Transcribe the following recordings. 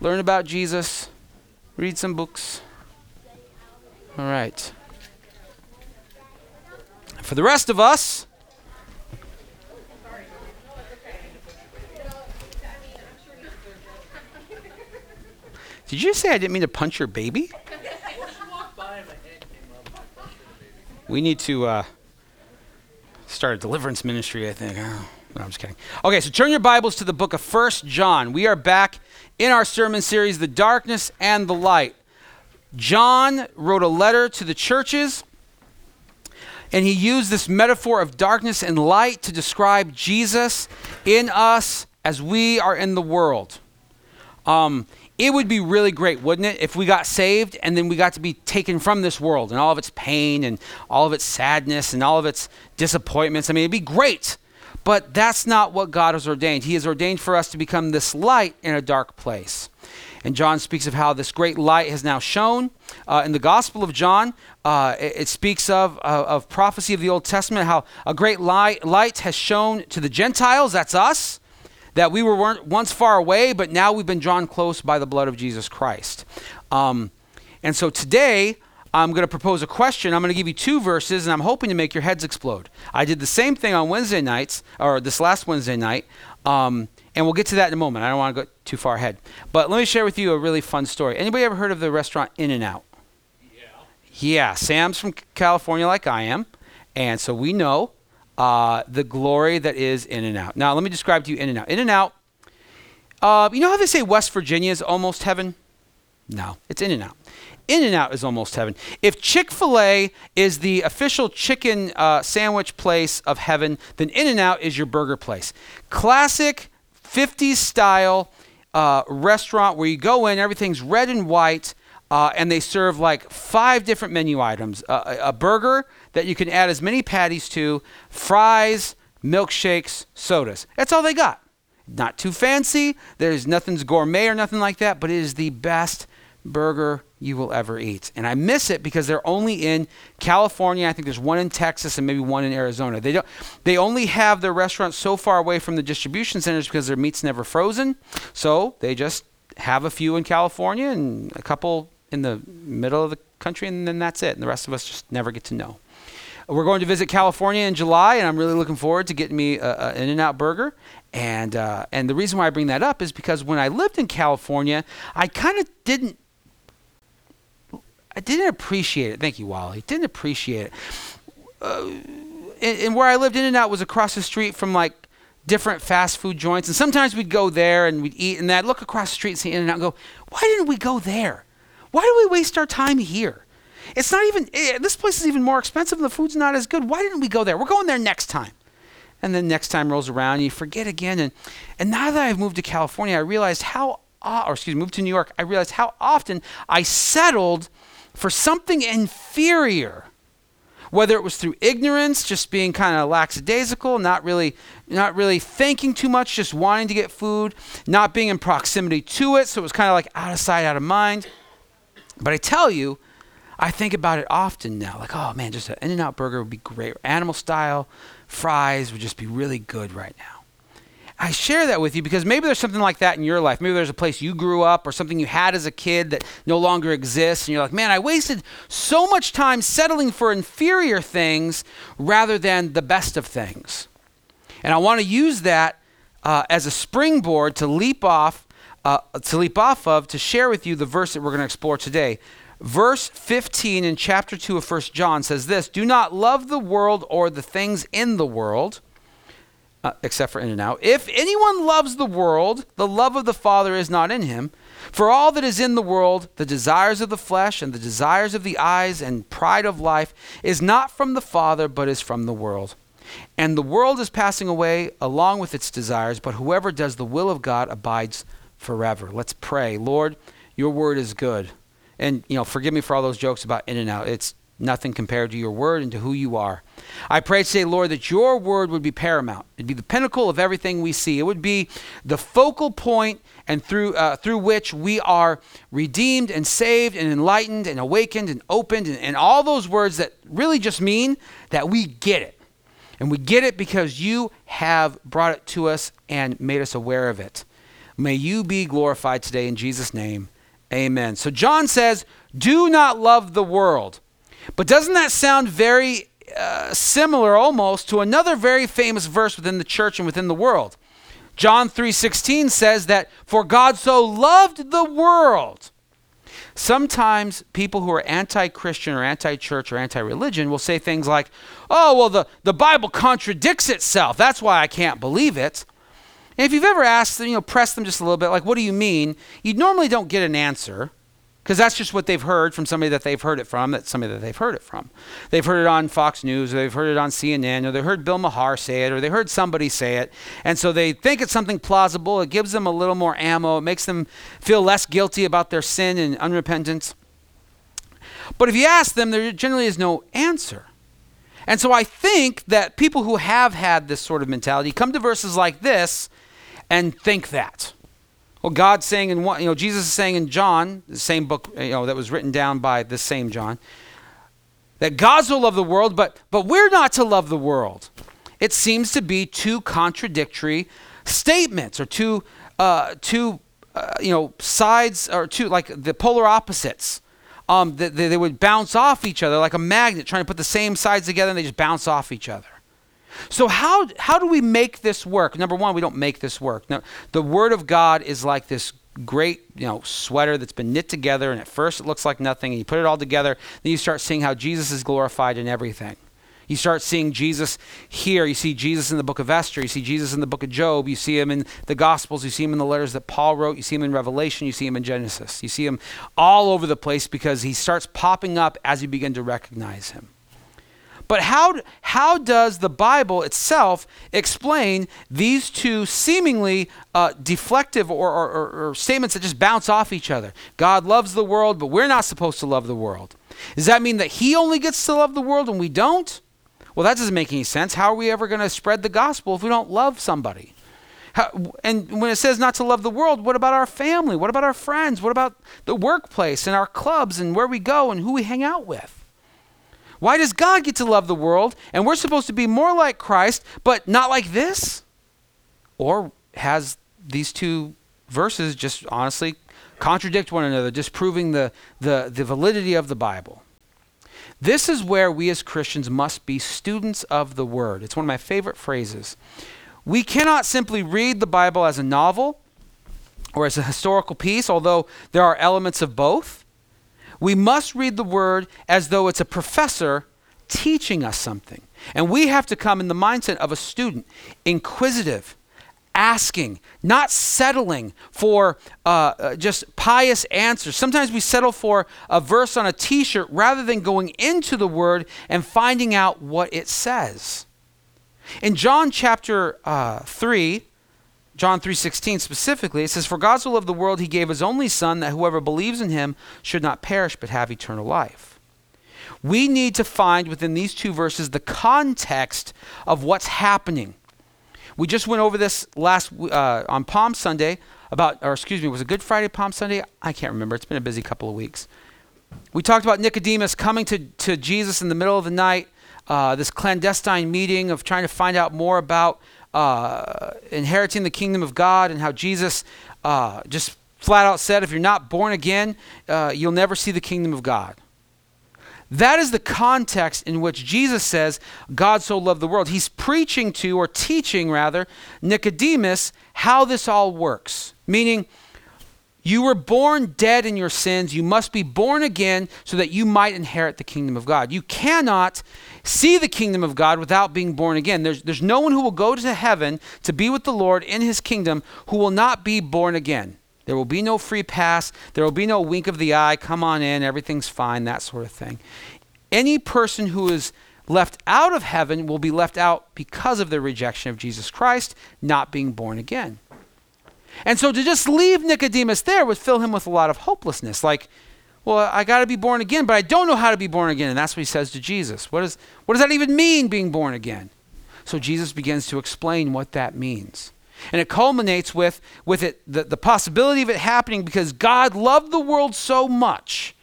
learn about Jesus, read some books. All right. For the rest of us, Did you say I didn't mean to punch your baby? We need to uh, start a deliverance ministry, I think. No, I'm just kidding. Okay, so turn your Bibles to the book of First John. We are back in our sermon series, The Darkness and the Light. John wrote a letter to the churches, and he used this metaphor of darkness and light to describe Jesus in us as we are in the world. Um, it would be really great, wouldn't it, if we got saved and then we got to be taken from this world and all of its pain and all of its sadness and all of its disappointments. I mean, it'd be great. But that's not what God has ordained. He has ordained for us to become this light in a dark place. And John speaks of how this great light has now shone. Uh, in the Gospel of John, uh, it, it, speaks of, of prophecy of the Old Testament, how a great light, light has shone to the Gentiles, that's us, that we were once far away, but now we've been drawn close by the blood of Jesus Christ. Um, and so today, I'm going to propose a question. I'm going to give you two verses, and I'm hoping to make your heads explode. I did the same thing on Wednesday nights, or this last Wednesday night, um, and we'll get to that in a moment. I don't want to go too far ahead. But let me share with you a really fun story. Anybody ever heard of the restaurant In and Out? Yeah. Yeah, Sam's from California, like I am, and so we know uh, the glory that is In and Out. Now, let me describe to you In and Out. In and Out, uh, you know how they say West Virginia is almost heaven? No, it's In and Out. In and Out is almost heaven. If Chick fil A is the official chicken uh, sandwich place of heaven, then In and Out is your burger place. Classic 50s style uh, restaurant where you go in, everything's red and white. Uh, and they serve like five different menu items uh, a burger that you can add as many patties to, fries, milkshakes, sodas. That's all they got. Not too fancy. There's nothing's gourmet or nothing like that, but it is the best burger you will ever eat. And I miss it because they're only in California. I think there's one in Texas and maybe one in Arizona. They don't they only have their restaurants so far away from the distribution centers because their meat's never frozen. So they just have a few in California and a couple in the middle of the country, and then that's it. And the rest of us just never get to know. We're going to visit California in July, and I'm really looking forward to getting me an In-N-Out burger. And uh, and the reason why I bring that up is because when I lived in California, I kind of didn't I didn't appreciate it. Thank you, Wally. Didn't appreciate it. Uh, and, and, where I lived, In and Out was across the street from like different fast food joints, and sometimes we'd go there and we'd eat, and I'd look across the street and see In-N-Out and go, "Why didn't we go there?" Why do we waste our time here? It's not even, eh, this place is even more expensive and the food's not as good. Why didn't we go there? We're going there next time. And then next time rolls around and you forget again. And, and now that I've moved to California, I realized how, or excuse me, moved to New York, I realized how often I settled for something inferior. Whether it was through ignorance, just being kind of lackadaisical, not really, not really thinking too much, just wanting to get food, not being in proximity to it, so it was kind of like out of sight, out of mind. But I tell you, I think about it often now. Like, oh man, just an In N Out burger would be great. Animal style fries would just be really good right now. I share that with you because maybe there's something like that in your life. Maybe there's a place you grew up or something you had as a kid that no longer exists. And you're like, man, I wasted so much time settling for inferior things rather than the best of things. And I want to use that uh, as a springboard to leap off uh, to leap off of to share with you the verse that we're going to explore today. Verse 15 in chapter 2 of 1 John says this Do not love the world or the things in the world, uh, except for in and out. If anyone loves the world, the love of the Father is not in him. For all that is in the world, the desires of the flesh and the desires of the eyes and pride of life, is not from the Father, but is from the world. And the world is passing away along with its desires, but whoever does the will of God abides forever. Let's pray. Lord, your word is good. And, you know, forgive me for all those jokes about in and out. It's nothing compared to your word and to who you are. I pray today, Lord, that your word would be paramount. It'd be the pinnacle of everything we see. It would be the focal point and through, uh, through which we are redeemed and saved and enlightened and awakened and opened and, and all those words that really just mean that we get it. And we get it because you have brought it to us and made us aware of it. May you be glorified today in Jesus' name. Amen. So John says, Do not love the world. But doesn't that sound very uh, similar almost to another very famous verse within the church and within the world? John 3:16 says that for God so loved the world. Sometimes people who are anti-Christian or anti-church or anti-religion will say things like, "Oh, well the, the Bible contradicts itself. That's why I can't believe it." And if you've ever asked, them, you know, press them just a little bit, like, what do you mean? You normally don't get an answer because that's just what they've heard from somebody that they've heard it from, that's somebody that they've heard it from. They've heard it on Fox News, or they've heard it on CNN, or they heard Bill Maher say it, or they heard somebody say it. And so they think it's something plausible. It gives them a little more ammo. It makes them feel less guilty about their sin and unrepentance. But if you ask them, there generally is no answer. And so I think that people who have had this sort of mentality come to verses like this and think that. Well, God's saying in one, you know, Jesus is saying in John, the same book, you know, that was written down by the same John, that God's will love the world, but but we're not to love the world. It seems to be two contradictory statements or two uh, two uh, you know sides or two like the polar opposites. Um, they, they would bounce off each other like a magnet, trying to put the same sides together, and they just bounce off each other. So how how do we make this work? Number one, we don't make this work. The Word of God is like this great you know sweater that's been knit together, and at first it looks like nothing, and you put it all together, then you start seeing how Jesus is glorified in everything. You start seeing Jesus here. You see Jesus in the book of Esther. You see Jesus in the book of Job. You see him in the Gospels. You see him in the letters that Paul wrote. You see him in Revelation. You see him in Genesis. You see him all over the place because he starts popping up as you begin to recognize him. But how, how does the Bible itself explain these two seemingly uh, deflective or, or, or, statements that just bounce off each other? God loves the world, but we're not supposed to love the world. Does that mean that He only gets to love the world and we don't? Well, that doesn't make any sense. How are we ever going to spread the gospel if we don't love somebody? And when it says not to love the world, what about our family? What about our friends? What about the workplace and our clubs and where we go and who we hang out with? Why does God get to love the world and we're supposed to be more like Christ, but not like this? Or has these two verses just honestly contradict one another, disproving the, the, the validity of the Bible? This is where we as Christians must be students of the Word. It's one of my favorite phrases. We cannot simply read the Bible as a novel or as a historical piece, although there are elements of both. We must read the word as though it's a professor teaching us something. And we have to come in the mindset of a student, inquisitive, asking, not settling for uh, uh, just pious answers. Sometimes we settle for a verse on a t shirt rather than going into the word and finding out what it says. In John chapter uh, 3, John 3:16 specifically, it says for God so loved the world he gave his only son that whoever believes in him should not perish but have eternal life. We need to find within these two verses the context of what's happening. We just went over this last uh, on Palm Sunday about, or excuse me, was it Good Friday, Palm Sunday? I can't remember. It's been a busy couple of weeks. We talked about Nicodemus coming to, to Jesus in the middle of the night, uh, this clandestine meeting of trying to find out more about uh, inheriting the kingdom of God and how Jesus uh, just flat out said, if you're not born again, uh, you'll never see the kingdom of God. That is the context in which Jesus says God so loved the world. He's preaching to, or teaching rather, Nicodemus how this all works. Meaning, you were born dead in your sins. You must be born again so that you might inherit the kingdom of God. You cannot see the kingdom of God without being born again. There's, there's no one who will go to heaven to be with the Lord in his kingdom who will not be born again. There will be no free pass. There will be no wink of the eye, come on in, everything's fine, that sort of thing. Any person who is left out of heaven will be left out because of their rejection of Jesus Christ, not being born again. And so to just leave Nicodemus there would fill him with a lot of hopelessness. Like, well, I got to be born again, but I don't know how to be born again. And that's what he says to Jesus. What, is, what does that even mean, being born again? So Jesus begins to explain what that means. And it culminates with, with it, the, the possibility of it happening because God loved the world so much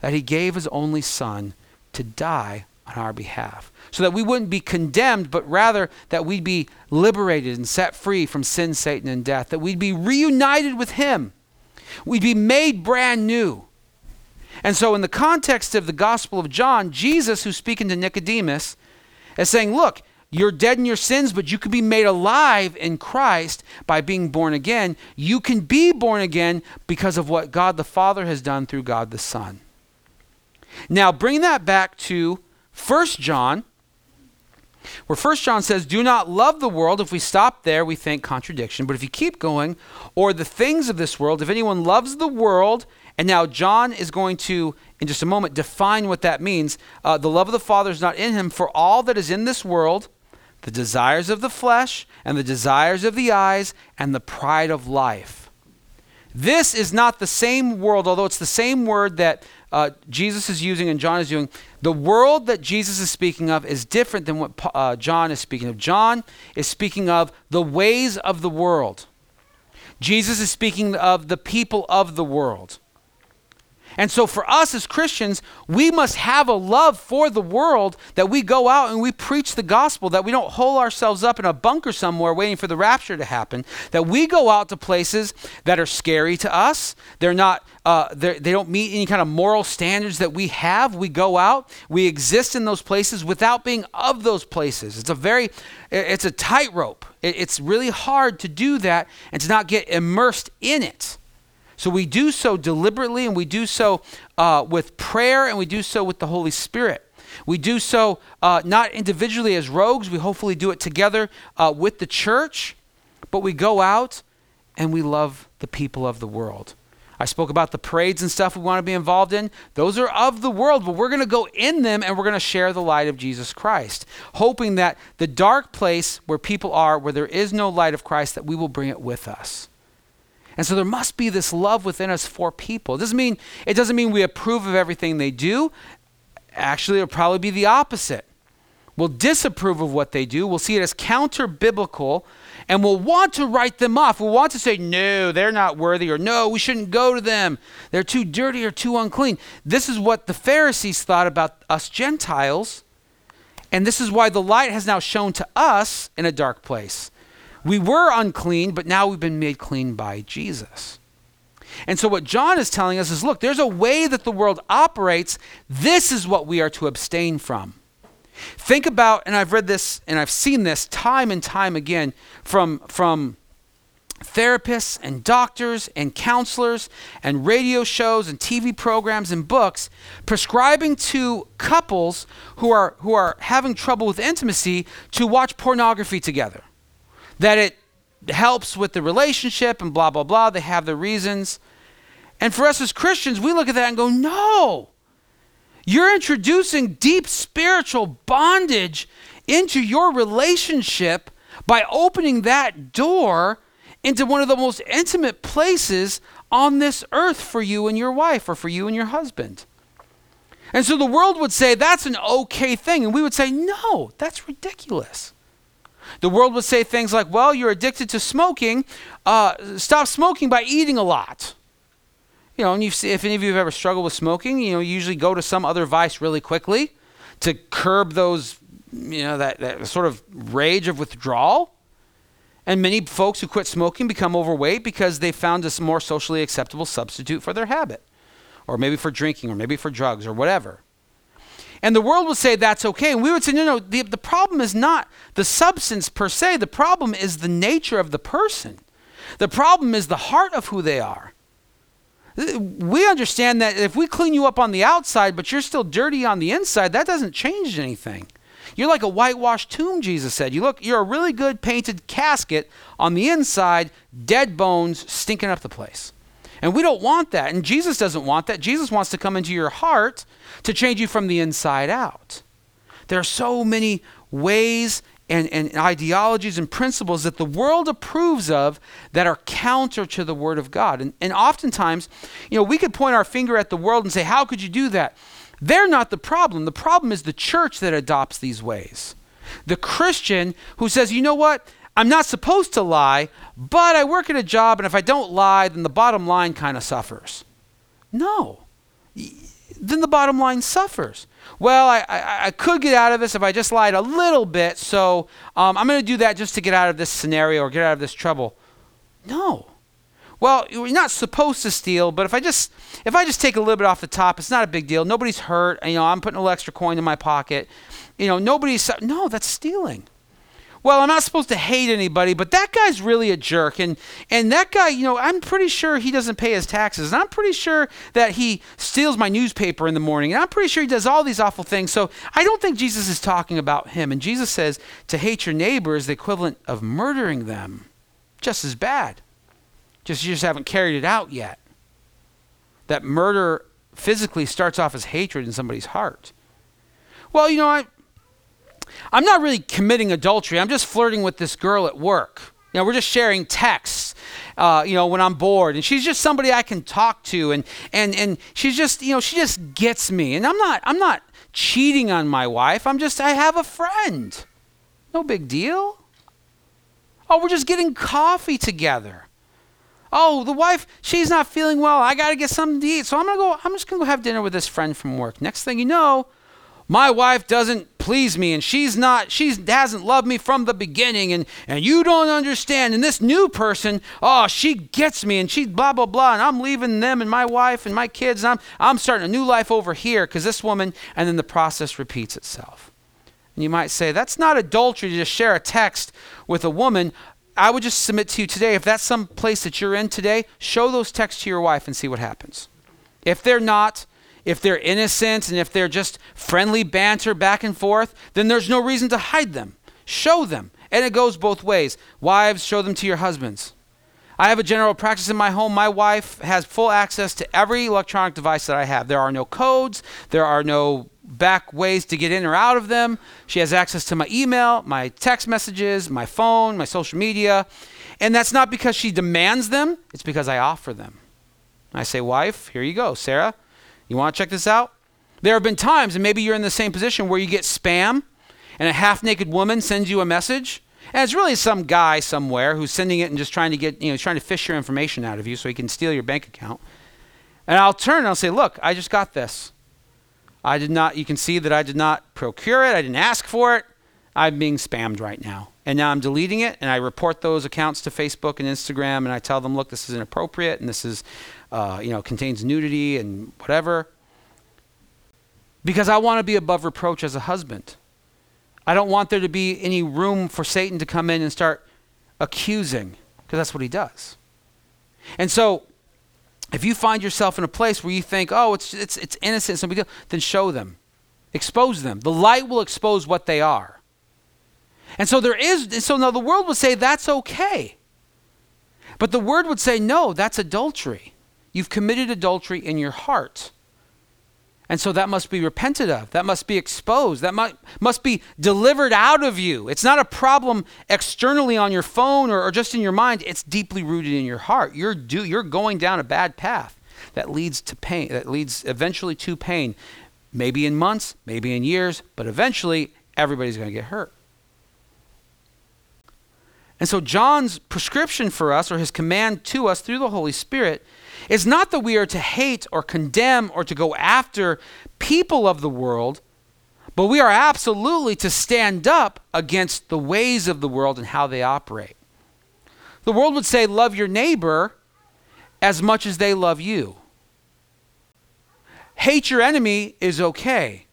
that he gave his only son to die on our behalf. So that we wouldn't be condemned, but rather that we'd be liberated and set free from sin, Satan, and death. That we'd be reunited with Him. We'd be made brand new. And so, in the context of the Gospel of John, Jesus, who's speaking to Nicodemus, is saying, Look, you're dead in your sins, but you can be made alive in Christ by being born again. You can be born again because of what God the Father has done through God the Son. Now, bring that back to 1 John, where First John says, Do not love the world. If we stop there, we think contradiction. But if you keep going, or the things of this world, if anyone loves the world, and now John is going to, in just a moment, define what that means. Uh, the love of the Father is not in him, for all that is in this world, the desires of the flesh, and the desires of the eyes, and the pride of life. This is not the same world, although it's the same word that uh, Jesus is using and John is using. The world that Jesus is speaking of is different than what uh, John is speaking of. John is speaking of the ways of the world. Jesus is speaking of the people of the world. And so, for us as Christians, we must have a love for the world that we go out and we preach the gospel, that we don't hole ourselves up in a bunker somewhere waiting for the rapture to happen, that we go out to places that are scary to us. They're not, uh, they don't meet any kind of moral standards that we have. We go out, we exist in those places without being of those places. It's a very, it's a tightrope. It's really hard to do that and to not get immersed in it. So we do so deliberately and we do so uh, with prayer and we do so with the Holy Spirit. We do so uh, not individually as rogues, we hopefully do it together uh, with the church, but we go out and we love the people of the world. I spoke about the parades and stuff we want to be involved in. Those are of the world, but we're going to go in them and we're going to share the light of Jesus Christ, hoping that the dark place where people are, where there is no light of Christ, that we will bring it with us. And so there must be this love within us for people. It doesn't mean it doesn't mean we approve of everything they do. Actually, it'll probably be the opposite. We'll disapprove of what they do. We'll see it as counter biblical and we'll want to write them off. We'll want to say, no, they're not worthy, or no, we shouldn't go to them. They're too dirty or too unclean. This is what the Pharisees thought about us Gentiles. And this is why the light has now shown to us in a dark place. We were unclean, but now we've been made clean by Jesus. And so, what John is telling us is look, there's a way that the world operates. This is what we are to abstain from. Think about, and I've read this and I've seen this time and time again from, from therapists and doctors and counselors and radio shows and TV programs and books prescribing to couples who are, who are having trouble with intimacy to watch pornography together that it helps with the relationship and blah, blah, blah. They have their reasons. And for us as Christians, we look at that and go, no, you're introducing deep spiritual bondage into your relationship by opening that door into one of the most intimate places on this earth for you and your wife or for you and your husband. And so the world would say that's an okay thing. And we would say, no, that's ridiculous. The world would say things like, well, you're addicted to smoking. Uh, stop smoking by eating a lot. You know, and you've, if any of you have ever struggled with smoking, you know, you usually go to some other vice really quickly to curb those, you know, that, that sort of rage of withdrawal. And many folks who quit smoking become overweight because they found a more socially acceptable substitute for their habit, or maybe for drinking, or maybe for drugs, or whatever. And the world would say that's okay. And we would say, no, no, the, the problem is not the substance per se. The problem is the nature of the person. The problem is the heart of who they are. We understand that if we clean you up on the outside, but you're still dirty on the inside, that doesn't change anything. You're like a whitewashed tomb, Jesus said. You look, you're a really good painted casket on the inside, dead bones stinking up the place. And we don't want that. And Jesus doesn't want that. Jesus wants to come into your heart to change you from the inside out. There are so many ways and, and ideologies and principles that the world approves of that are counter to the Word of God. And, and oftentimes, you know, we could point our finger at the world and say, How could you do that? They're not the problem. The problem is the church that adopts these ways. The Christian who says, You know what? I'm not supposed to lie, but I work at a job, and if I don't lie, then the bottom line kind of suffers. No. Then the bottom line suffers. Well, I, I, I could get out of this if I just lied a little bit, so um, I'm going to do that just to get out of this scenario or get out of this trouble. No. Well, you're not supposed to steal, but if I just if I just take a little bit off the top, it's not a big deal. Nobody's hurt. You know, I'm putting a little extra coin in my pocket. You know, nobody's no, that's stealing well, I'm not supposed to hate anybody, but that guy's really a jerk. And, and that guy, you know, I'm pretty sure he doesn't pay his taxes. And I'm pretty sure that he steals my newspaper in the morning. And I'm pretty sure he does all these awful things. So I don't think Jesus is talking about him. And Jesus says to hate your neighbor is the equivalent of murdering them, just as bad. Just you just haven't carried it out yet. That murder physically starts off as hatred in somebody's heart. Well, you know, I, I'm not really committing adultery. I'm just flirting with this girl at work. You know, we're just sharing texts, uh, you know, when I'm bored. And she's just somebody I can talk to. And, and, and she's just, you know, she just gets me. And I'm not, I'm not cheating on my wife. I'm just, I have a friend. No big deal. Oh, we're just getting coffee together. Oh, the wife, she's not feeling well. I got to get something to eat. So I'm to go, I'm just to go have dinner with this friend from work. Next thing you know, my wife doesn't please me and she's not she hasn't loved me from the beginning and and you don't understand. And this new person oh she gets me and she's blah blah blah and i'm leaving them and my wife and my kids and i'm i'm starting a new life over here because this woman and then the process repeats itself. And you might say that's not adultery to just share a text with a woman. I would just submit to you today if that's some place that you're in today show those texts to your wife and see what happens. If they're not if they're innocent and if they're just friendly banter back and forth, then there's no reason to hide them. Show them. And it goes both ways. Wives, show them to your husbands. I have a general practice in my home. My wife has full access to every electronic device that I have. There are no codes, there are no back ways to get in or out of them. She has access to my email, my text messages, my phone, my social media. And that's not because she demands them, it's because I offer them. I say, Wife, here you go. Sarah, you want to check this out? There have been times, and maybe you're in the same position, where you get spam and a half naked woman sends you a message. And it's really some guy somewhere who's sending it and just trying to get, you know, trying to fish your information out of you so he can steal your bank account. And I'll turn and I'll say, Look, I just got this. I did not, you can see that I did not procure it. I didn't ask for it. I'm being spammed right now. And now I'm deleting it and I report those accounts to Facebook and Instagram and I tell them, look, this is inappropriate and this is, uh, you know, contains nudity and whatever. Because I want to be above reproach as a husband. I don't want there to be any room for Satan to come in and start accusing, because that's what he does. And so, if you find yourself in a place where you think, oh, it's, it's, it's innocent, then show them. Expose them. The light will expose what they are. And so there is, so now the world would say that's okay. But the word would say, no, that's adultery. You've committed adultery in your heart. And so that must be repented of. That must be exposed. That must, must be delivered out of you. It's not a problem externally on your phone or, or just in your mind. It's deeply rooted in your heart. You're, do, you're going down a bad path that leads to pain, that leads eventually to pain. Maybe in months, maybe in years, but eventually everybody's going to get hurt. And so John's prescription for us, or his command to us through the Holy Spirit, is not that we are to hate or condemn or to go after people of the world, but we are absolutely to stand up against the ways of the world and how they operate. The world would say, Love your neighbor as much as they love you. Hate your enemy is okay.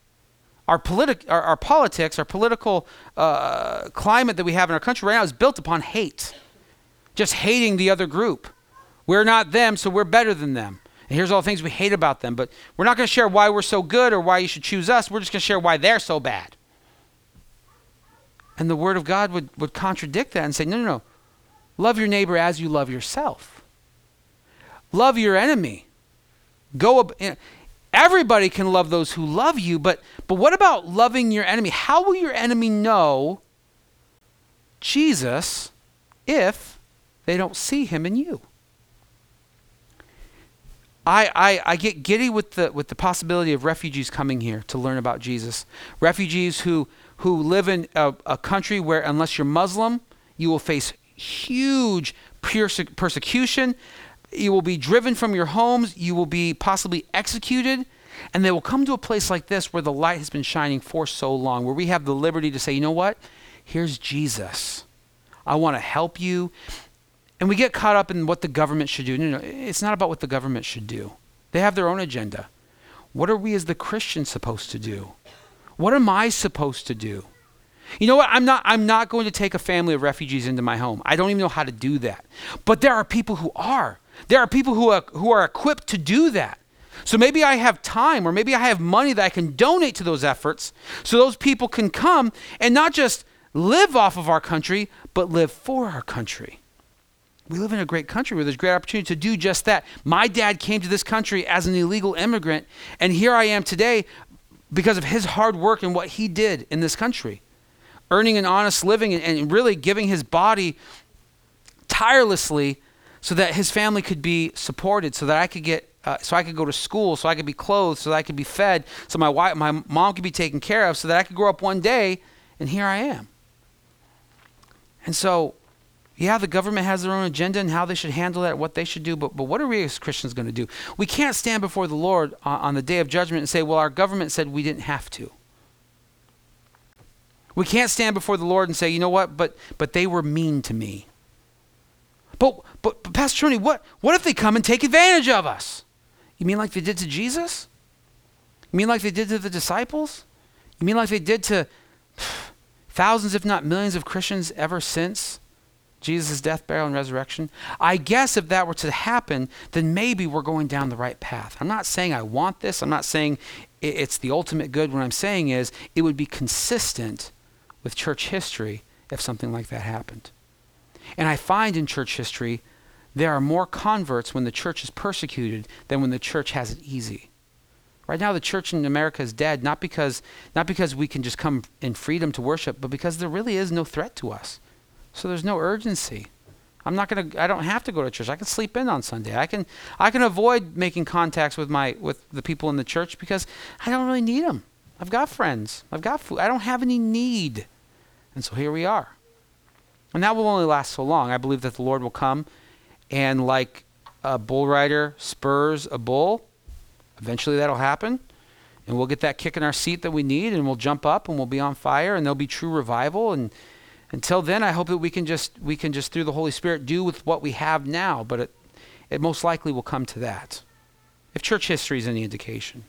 Our, politi- our, our politics, our political uh, climate that we have in our country right now is built upon hate, just hating the other group. We're not them, so we're better than them. And here's all the things we hate about them. But we're not going to share why we're so good or why you should choose us. We're just going to share why they're so bad. And the Word of God would, would contradict that and say, no, no, no. Love your neighbor as you love yourself. Love your enemy. Go. Everybody can love those who love you, but but what about loving your enemy? How will your enemy know Jesus if they don't see him in you? I, I, I get giddy with the, with the possibility of refugees coming here to learn about Jesus. Refugees who, who live in a, a country where, unless you're Muslim, you will face huge perse- persecution. You will be driven from your homes. You will be possibly executed. And they will come to a place like this where the light has been shining for so long, where we have the liberty to say, you know what? Here's Jesus. I want to help you. And we get caught up in what the government should do. No, no, it's not about what the government should do. They have their own agenda. What are we as the Christians supposed to do? What am I supposed to do? You know what? I'm not I'm not going to take a family of refugees into my home. I don't even know how to do that. But there are people who are. There are people who are who are equipped to do that. So maybe I have time or maybe I have money that I can donate to those efforts so those people can come and not just live off of our country, but live for our country. We live in a great country where there's great opportunity to do just that. My dad came to this country as an illegal immigrant, and here I am today because of his hard work and what he did in this country, earning an honest living and, and really giving his body tirelessly so that his family could be supported, so that I could get, uh, so I could go to school, so I could be clothed, so that I could be fed, so my wife, my mom could be taken care of, so that I could grow up one day, and here I am. And so, yeah, the government has their own agenda and how they should handle that, what they should do, but, but what are we as Christians going to do? We can't stand before the Lord on, on the day of judgment and say, well, our government said we didn't have to. We can't stand before the Lord and say, you know what, but, but they were mean to me. But, but, but Pastor Tony, what, what if they come and take advantage of us? You mean like they did to Jesus? You mean like they did to the disciples? You mean like they did to thousands, if not millions, of Christians ever since Jesus' death, burial, and resurrection? I guess if that were to happen, then maybe we're going down the right path. I'm not saying I want this. I'm not saying it's the ultimate good. What I'm saying is it would be consistent with church history if something like that happened. And I find in church history, there are more converts when the church is persecuted than when the church has it easy. Right now, the church in America is dead, not because, not because we can just come in freedom to worship, but because there really is no threat to us. So there's no urgency. I'm not gonna. I don't have to go to church. I can sleep in on Sunday. I can. I can avoid making contacts with my with the people in the church because I don't really need them. I've got friends. I've got food. I don't have any need. And so here we are. And that will only last so long. I believe that the Lord will come and, like a bull rider spurs a bull, eventually that'll happen. And we'll get that kick in our seat that we need, and we'll jump up and we'll be on fire, and there'll be true revival. And until then, I hope that we can just we can just through the Holy Spirit do with what we have now. But it, it most likely will come to that, if church history is any indication.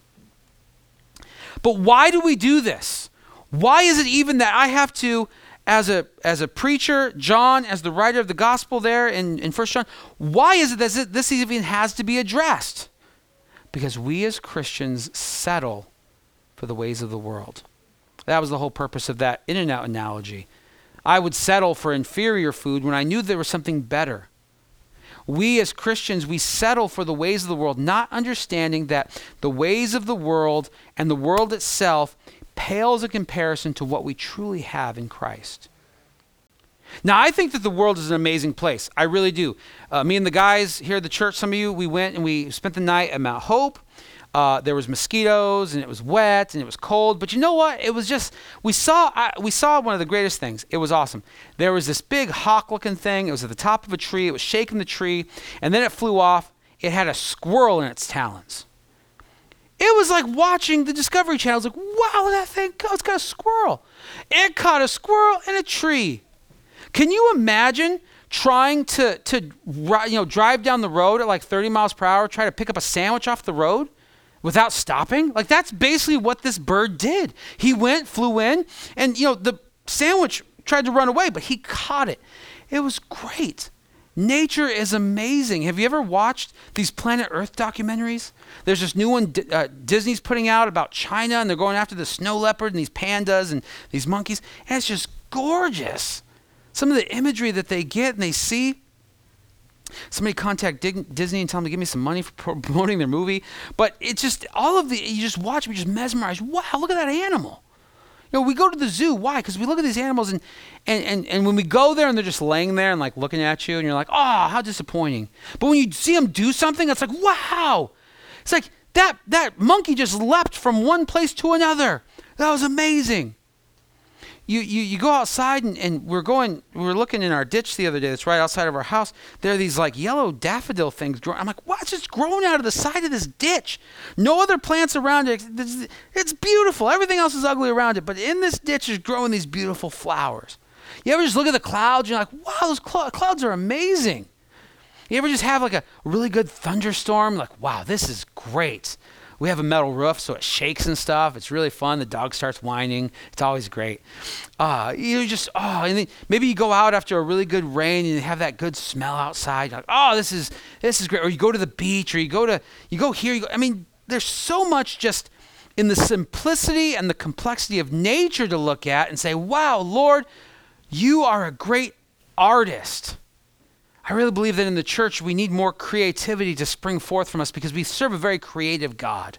But why do we do this? Why is it even that I have to as a as a preacher, John, as the writer of the gospel there in, in 1 John, why is it that this even has to be addressed? Because we as Christians settle for the ways of the world. That was the whole purpose of that in and out analogy. I would settle for inferior food when I knew there was something better. We as Christians, we settle for the ways of the world, not understanding that the ways of the world and the world itself pales in comparison to what we truly have in Christ. Now, I think that the world is an amazing place. I really do. Uh, me and the guys here at the church, some of you, we went and we spent the night at Mount Hope. Uh, there was mosquitoes and it was wet and it was cold, but you know what? It was just we saw uh, we saw one of the greatest things. It was awesome. There was this big hawk-looking thing. It was at the top of a tree. It was shaking the tree, and then it flew off. It had a squirrel in its talons. It was like watching the Discovery Channel. It was like, wow, that thing. It's got a squirrel. It caught a squirrel in a tree. Can you imagine trying to, to you know, drive down the road at like 30 miles per hour, try to pick up a sandwich off the road without stopping? Like, that's basically what this bird did. He went, flew in, and, you know, the sandwich tried to run away, but he caught it. It was great. Nature is amazing. Have you ever watched these Planet Earth documentaries? There's this new one uh, Disney's putting out about China, and they're going after the snow leopard and these pandas and these monkeys. And it's just gorgeous. Some of the imagery that they get and they see. Somebody contact Disney and tell them to give me some money for promoting their movie. But it's just all of the you just watch me just mesmerized. Wow, look at that animal. You know, we go to the zoo. Why? Because we look at these animals, and, and, and, and when we go there and they're just laying there and like looking at you, and you're like, oh, how disappointing. But when you see them do something, it's like, wow. It's like that, that monkey just leapt from one place to another. That was amazing. You, you, you go outside and, and we're going, we were looking in our ditch the other day that's right outside of our house. There are these like yellow daffodil things growing. I'm like, what's just growing out of the side of this ditch? No other plants around it. It's, it's beautiful. Everything else is ugly around it. But in this ditch is growing these beautiful flowers. You ever just look at the clouds? You're like, wow, those cl- clouds are amazing. You ever just have like a really good thunderstorm? Like, wow, this is great. We have a metal roof, so it shakes and stuff. It's really fun. The dog starts whining. It's always great. Uh, you just oh, and maybe you go out after a really good rain and you have that good smell outside. You're like, oh, this is this is great. Or you go to the beach, or you go to you go here. You go, I mean, there's so much just in the simplicity and the complexity of nature to look at and say, wow, Lord, you are a great artist. I really believe that in the church we need more creativity to spring forth from us because we serve a very creative God.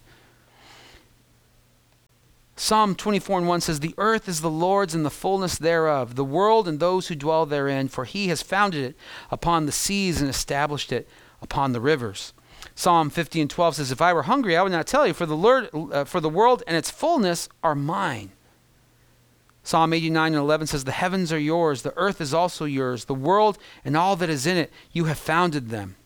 Psalm 24 and 1 says, The earth is the Lord's and the fullness thereof, the world and those who dwell therein, for he has founded it upon the seas and established it upon the rivers. Psalm 50 and 12 says, If I were hungry, I would not tell you, for the, Lord, uh, for the world and its fullness are mine. Psalm 89 and 11 says, The heavens are yours, the earth is also yours, the world and all that is in it, you have founded them.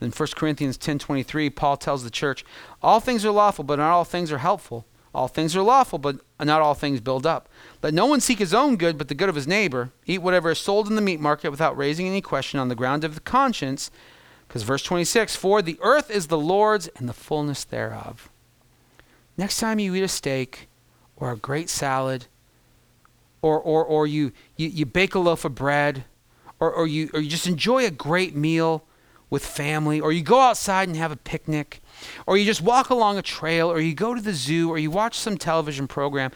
Then 1 Corinthians 10:23, Paul tells the church, All things are lawful, but not all things are helpful. All things are lawful, but not all things build up. Let no one seek his own good, but the good of his neighbor. Eat whatever is sold in the meat market without raising any question on the ground of the conscience. Because verse 26, For the earth is the Lord's and the fullness thereof. Next time you eat a steak or a great salad, or, or, or you, you, you bake a loaf of bread, or, or, you, or you just enjoy a great meal with family, or you go outside and have a picnic, or you just walk along a trail, or you go to the zoo, or you watch some television program,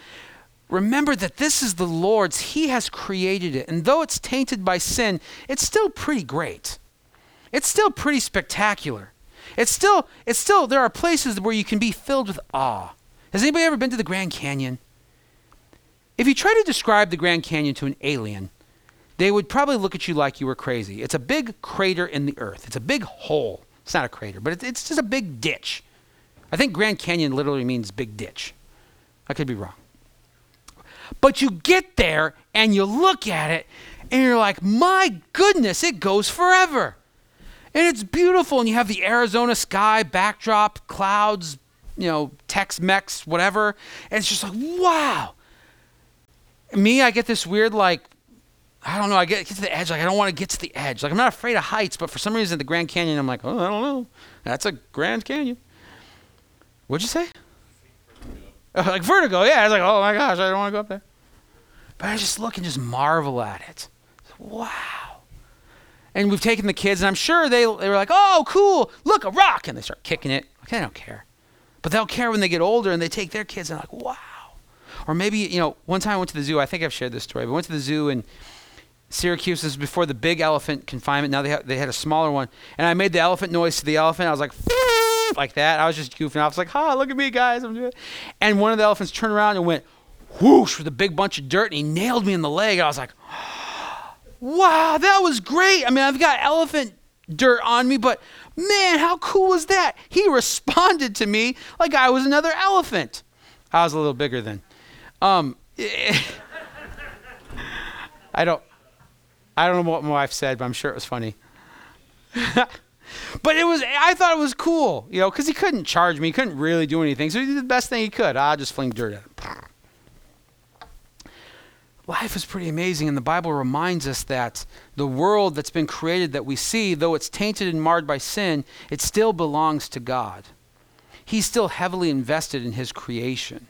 remember that this is the Lord's. He has created it. And though it's tainted by sin, it's still pretty great. It's still pretty spectacular. It's still, it's still, there are places where you can be filled with awe. Has anybody ever been to the Grand Canyon? If you try to describe the Grand Canyon to an alien, they would probably look at you like you were crazy. It's a big crater in the earth, it's a big hole. It's not a crater, but it's just a big ditch. I think Grand Canyon literally means big ditch. I could be wrong. But you get there and you look at it and you're like, my goodness, it goes forever. And it's beautiful. And you have the Arizona sky backdrop, clouds, you know, Tex Mex, whatever. And it's just like, wow me, I get this weird like I don't know. I get, get to the edge. Like I don't want to get to the edge. Like I'm not afraid of heights, but for some reason, the Grand Canyon, I'm like, oh, I don't know. That's a Grand Canyon. What'd you say? Vertigo. like vertigo. Yeah. I was like, oh my gosh, I don't want to go up there. But I just look and just marvel at it. Wow. And we've taken the kids, and I'm sure they they were like, oh, cool. Look, a rock, and they start kicking it. Like they don't care, but they'll care when they get older, and they take their kids, and like, wow. Or maybe, you know, one time I went to the zoo. I think I've shared this story, but I went to the zoo in Syracuse. This was before the big elephant confinement. Now they, ha- they had a smaller one. And I made the elephant noise to the elephant. I was like, like that. I was just goofing off. I was like, ha, look at me, guys. I'm doing it. And one of the elephants turned around and went whoosh with a big bunch of dirt, and he nailed me in the leg. I was like, wow, that was great. I mean, I've got elephant dirt on me, but man, how cool was that? He responded to me like I was another elephant. I was a little bigger then. Um, I don't, I don't know what my wife said, but I'm sure it was funny. but it was, I thought it was cool, you know, because he couldn't charge me, he couldn't really do anything, so he did the best thing he could. I'll just fling dirt at him. Life is pretty amazing, and the Bible reminds us that the world that's been created that we see, though it's tainted and marred by sin, it still belongs to God. He's still heavily invested in His creation.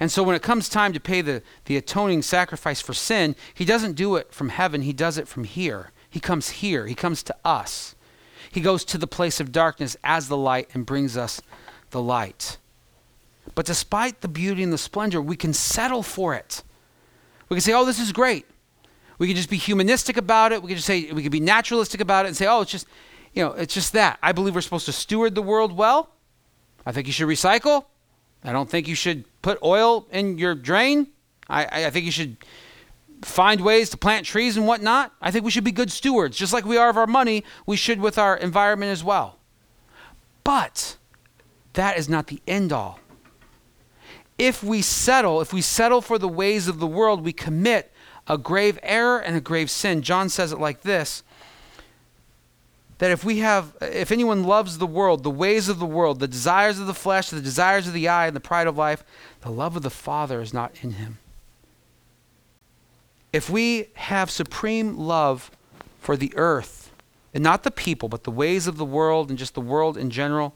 And so when it comes time to pay the, the atoning sacrifice for sin, he doesn't do it from heaven, he does it from here. He comes here, he comes to us. He goes to the place of darkness as the light and brings us the light. But despite the beauty and the splendor, we can settle for it. We can say, oh, this is great. We can just be humanistic about it. We can just say, we can be naturalistic about it and say, oh, it's just, you know, it's just that. I believe we're supposed to steward the world well. I think you should recycle. I don't think you should put oil in your drain. I, I think you should find ways to plant trees and whatnot. I think we should be good stewards. Just like we are of our money, we should with our environment as well. But that is not the end all. if we settle, if we settle for the ways of the world, we commit a grave error and a grave sin. John says it like this that if we have if anyone loves the world, the ways of the world, the desires of the flesh, the desires of the eye and the pride of life, the love of the Father is not in him. If we have supreme love for the earth, and not the people, but the ways of the world and just the world in general,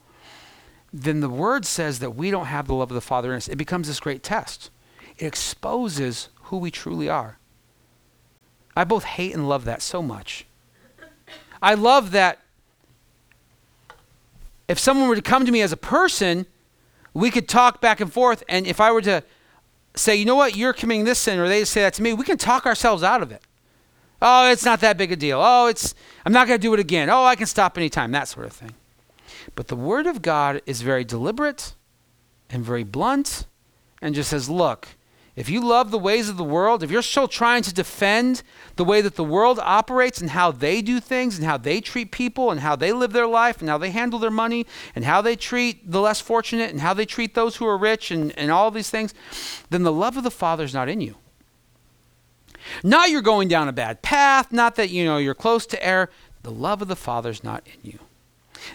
then the word says that we don't have the love of the Father in us. It becomes this great test. It exposes who we truly are. I both hate and love that so much. I love that if someone were to come to me as a person, we could talk back and forth. And if I were to say, you know what, you're committing this sin, or they say that to me, we can talk ourselves out of it. Oh, it's not that big a deal. Oh, it's I'm not going to do it again. Oh, I can stop anytime, that sort of thing. But the word of God is very deliberate and very blunt and just says, look, if you love the ways of the world, if you're still trying to defend the way that the world operates and how they do things and how they treat people and how they live their life and how they handle their money and how they treat the less fortunate and how they treat those who are rich and, and all these things, then the love of the Father is not in you. Not you're going down a bad path, not that you know you're close to error. The love of the Father is not in you.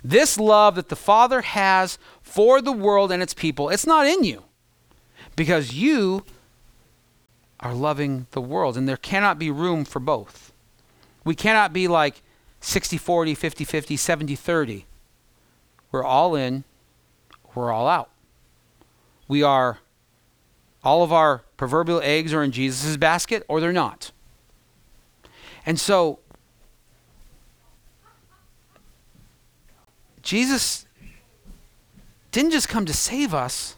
This love that the Father has for the world and its people, it's not in you. Because you are loving the world, and there cannot be room for both. We cannot be like 60 40, 50 50, 70 30. We're all in, we're all out. We are, all of our proverbial eggs are in Jesus' basket or they're not. And so, Jesus didn't just come to save us,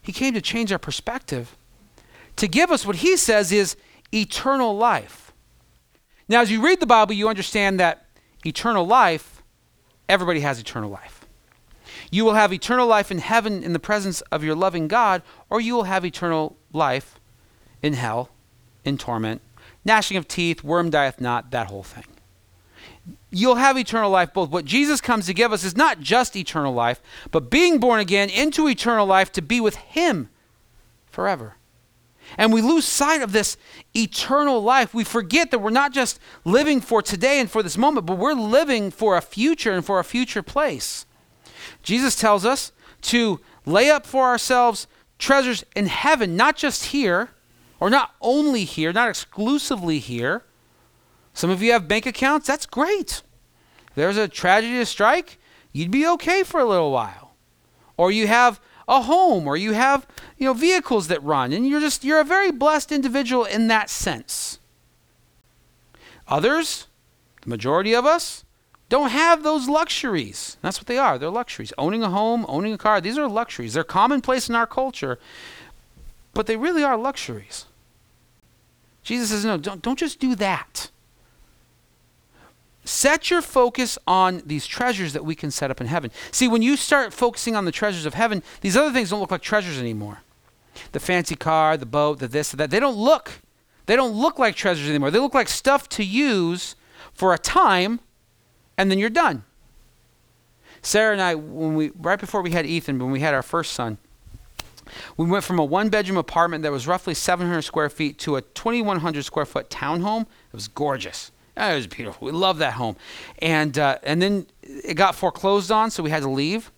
He came to change our perspective to give us what he says is eternal life. Now, as you read the Bible, you understand that eternal life, everybody has eternal life. You will have eternal life in heaven in the presence of your loving God, or you will have eternal life in hell, in torment, gnashing of teeth, worm dieth not, that whole thing. You'll have eternal life both. What Jesus comes to give us is not just eternal life, but being born again into eternal life to be with Him forever. And we lose sight of this eternal life. We forget that we're not just living for today and for this moment, but we're living for a future and for a future place. Jesus tells us to lay up for ourselves treasures in heaven, not just here, or not only here, not exclusively here. Some of you have bank accounts, that's great. If there's a tragedy to strike, you'd be okay for a little while. Or you have a home or you have you know vehicles that run and you're just you're a very blessed individual in that sense. Others the majority of us don't have those luxuries. That's what they are they're luxuries. Owning a home owning a car these are luxuries. They're commonplace in our culture but they really are luxuries. Jesus says no don't, don't just do that Set your focus on these treasures that we can set up in heaven. See, when you start focusing on the treasures of heaven, these other things don't look like treasures anymore. The fancy car, the boat, the this, the that, they don't look they don't look like treasures anymore. They look like stuff to use for a time and then you're done. Sarah and I when we right before we had Ethan, when we had our first son, we went from a one bedroom apartment that was roughly 700 square feet to a 2100 square foot townhome. It was gorgeous. Oh, it was beautiful. We loved that home, and uh, and then it got foreclosed on, so we had to leave.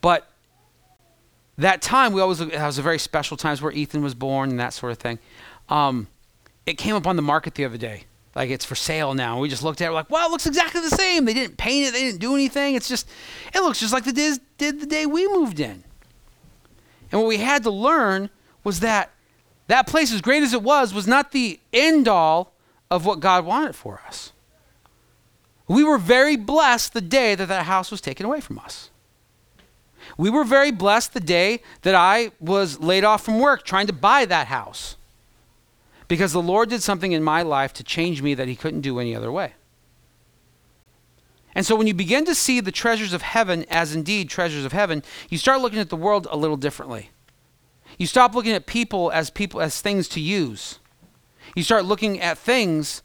But that time, we always it was a very special times where Ethan was born and that sort of thing. Um, it came up on the market the other day, like it's for sale now. We just looked at it, like, wow, it looks exactly the same. They didn't paint it, they didn't do anything. It's just, it looks just like the did the day we moved in. And what we had to learn was that that place, as great as it was, was not the end all of what God wanted for us. We were very blessed the day that that house was taken away from us. We were very blessed the day that I was laid off from work trying to buy that house. Because the Lord did something in my life to change me that He couldn't do any other way. And so when you begin to see the treasures of heaven as indeed treasures of heaven, you start looking at the world a little differently. You stop looking at people as people as things to use you start looking at things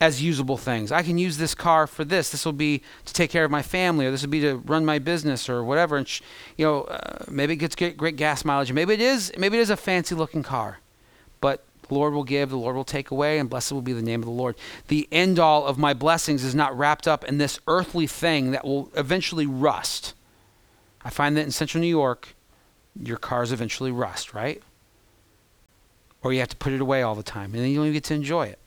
as usable things. I can use this car for this. This will be to take care of my family, or this will be to run my business, or whatever. And sh- you know, uh, maybe it gets great, great gas mileage. Maybe it is. Maybe it is a fancy looking car, but the Lord will give, the Lord will take away, and blessed will be the name of the Lord. The end all of my blessings is not wrapped up in this earthly thing that will eventually rust. I find that in central New York, your cars eventually rust, right? Or you have to put it away all the time, and then you don't even get to enjoy it.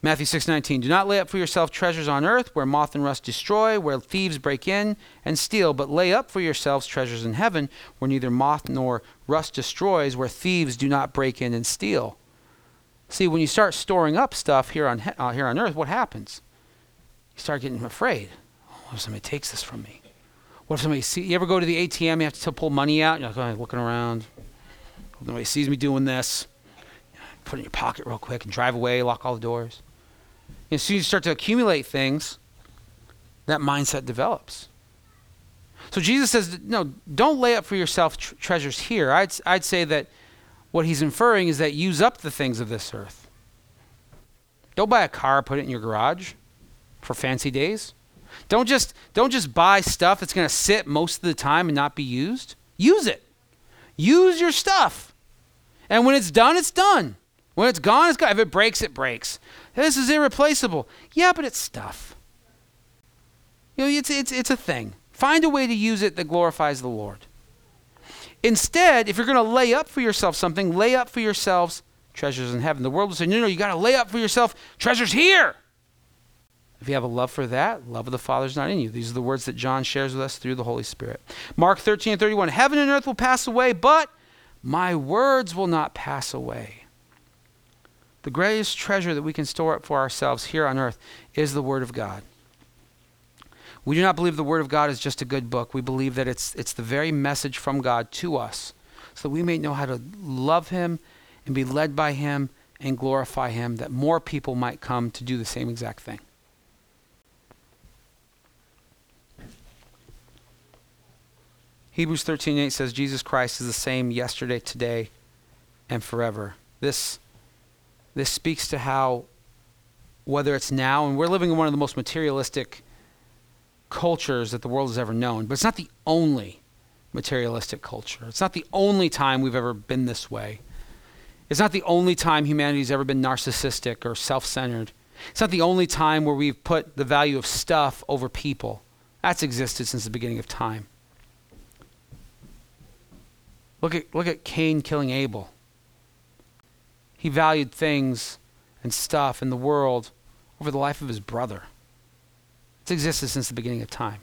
Matthew 6:19 Do not lay up for yourself treasures on earth where moth and rust destroy where thieves break in and steal but lay up for yourselves treasures in heaven where neither moth nor rust destroys where thieves do not break in and steal. See when you start storing up stuff here on uh, here on earth what happens? You start getting afraid. Oh, somebody takes this from me? What if somebody see you ever go to the ATM you have to pull money out you're like, oh, looking around. Nobody sees me doing this. Put it in your pocket real quick and drive away, lock all the doors. As soon as you start to accumulate things, that mindset develops. So Jesus says, no, don't lay up for yourself tr- treasures here. I'd, I'd say that what he's inferring is that use up the things of this earth. Don't buy a car, put it in your garage for fancy days. Don't just, don't just buy stuff that's going to sit most of the time and not be used. Use it. Use your stuff. And when it's done, it's done. When it's gone, it's gone. If it breaks, it breaks. This is irreplaceable. Yeah, but it's stuff. You know, it's, it's, it's a thing. Find a way to use it that glorifies the Lord. Instead, if you're going to lay up for yourself something, lay up for yourselves treasures in heaven. The world will say, no, no, you got to lay up for yourself treasures here. If you have a love for that, love of the Father is not in you. These are the words that John shares with us through the Holy Spirit. Mark 13 and 31 Heaven and earth will pass away, but my words will not pass away. The greatest treasure that we can store up for ourselves here on earth is the Word of God. We do not believe the Word of God is just a good book. We believe that it's, it's the very message from God to us so that we may know how to love Him and be led by Him and glorify Him, that more people might come to do the same exact thing. Hebrews 13:8 says Jesus Christ is the same yesterday, today, and forever. This this speaks to how, whether it's now, and we're living in one of the most materialistic cultures that the world has ever known, but it's not the only materialistic culture. It's not the only time we've ever been this way. It's not the only time humanity's ever been narcissistic or self centered. It's not the only time where we've put the value of stuff over people. That's existed since the beginning of time. Look at, look at Cain killing Abel. He valued things and stuff in the world over the life of his brother. It's existed since the beginning of time.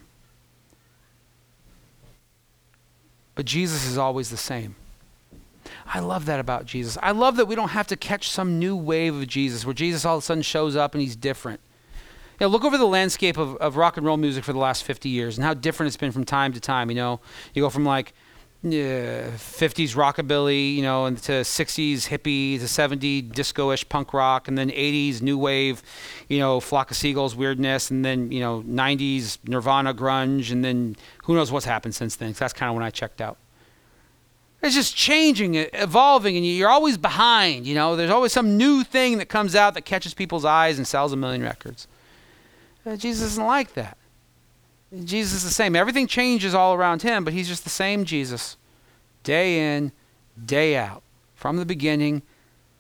But Jesus is always the same. I love that about Jesus. I love that we don't have to catch some new wave of Jesus where Jesus all of a sudden shows up and he's different. You know, look over the landscape of, of rock and roll music for the last 50 years and how different it's been from time to time. You know, you go from like 50s rockabilly, you know, into 60s hippie, to 70s disco-ish punk rock, and then 80s new wave, you know, Flock of Seagulls weirdness, and then you know 90s Nirvana grunge, and then who knows what's happened since then. that's kind of when I checked out. It's just changing, evolving, and you're always behind. You know, there's always some new thing that comes out that catches people's eyes and sells a million records. Uh, Jesus isn't like that. Jesus is the same. Everything changes all around him, but he's just the same Jesus, day in, day out, from the beginning,